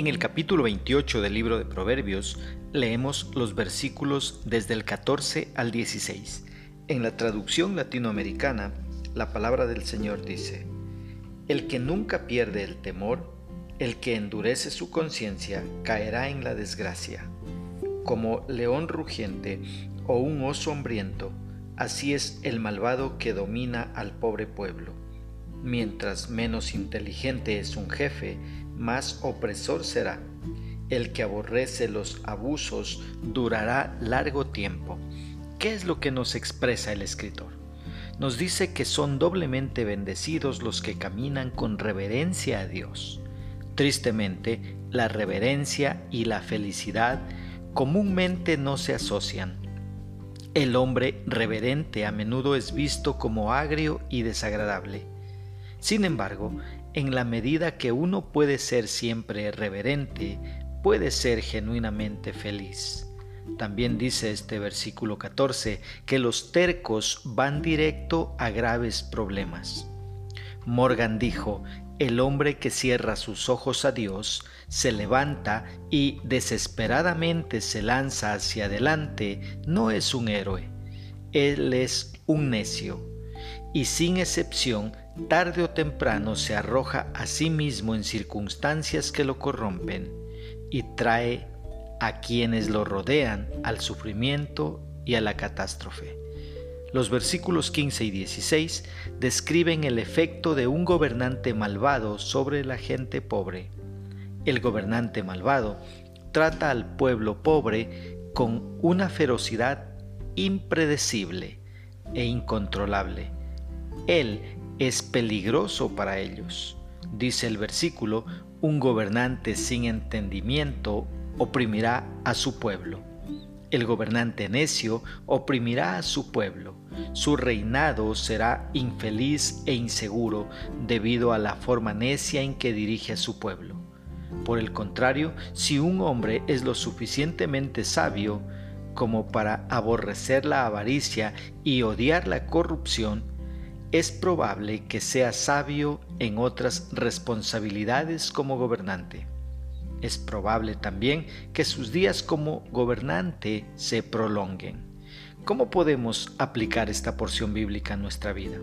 En el capítulo 28 del libro de Proverbios leemos los versículos desde el 14 al 16. En la traducción latinoamericana, la palabra del Señor dice, El que nunca pierde el temor, el que endurece su conciencia, caerá en la desgracia. Como león rugiente o un oso hambriento, así es el malvado que domina al pobre pueblo. Mientras menos inteligente es un jefe, más opresor será. El que aborrece los abusos durará largo tiempo. ¿Qué es lo que nos expresa el escritor? Nos dice que son doblemente bendecidos los que caminan con reverencia a Dios. Tristemente, la reverencia y la felicidad comúnmente no se asocian. El hombre reverente a menudo es visto como agrio y desagradable. Sin embargo, en la medida que uno puede ser siempre reverente, puede ser genuinamente feliz. También dice este versículo 14 que los tercos van directo a graves problemas. Morgan dijo, el hombre que cierra sus ojos a Dios se levanta y desesperadamente se lanza hacia adelante no es un héroe, él es un necio y sin excepción, tarde o temprano se arroja a sí mismo en circunstancias que lo corrompen y trae a quienes lo rodean al sufrimiento y a la catástrofe. Los versículos 15 y 16 describen el efecto de un gobernante malvado sobre la gente pobre. El gobernante malvado trata al pueblo pobre con una ferocidad impredecible e incontrolable él es peligroso para ellos. Dice el versículo, un gobernante sin entendimiento oprimirá a su pueblo. El gobernante necio oprimirá a su pueblo. Su reinado será infeliz e inseguro debido a la forma necia en que dirige a su pueblo. Por el contrario, si un hombre es lo suficientemente sabio como para aborrecer la avaricia y odiar la corrupción, es probable que sea sabio en otras responsabilidades como gobernante. Es probable también que sus días como gobernante se prolonguen. ¿Cómo podemos aplicar esta porción bíblica a nuestra vida?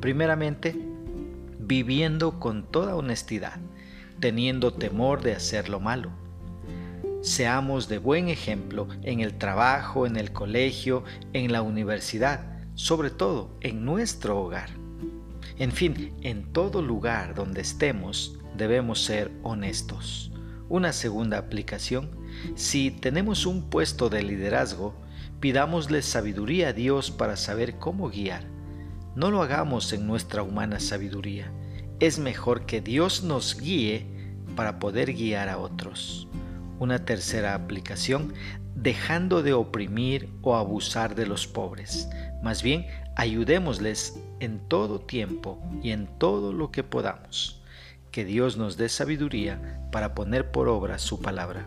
Primeramente, viviendo con toda honestidad, teniendo temor de hacer lo malo. Seamos de buen ejemplo en el trabajo, en el colegio, en la universidad sobre todo en nuestro hogar. En fin, en todo lugar donde estemos debemos ser honestos. Una segunda aplicación, si tenemos un puesto de liderazgo, pidámosle sabiduría a Dios para saber cómo guiar. No lo hagamos en nuestra humana sabiduría. Es mejor que Dios nos guíe para poder guiar a otros. Una tercera aplicación, dejando de oprimir o abusar de los pobres. Más bien, ayudémosles en todo tiempo y en todo lo que podamos. Que Dios nos dé sabiduría para poner por obra su palabra.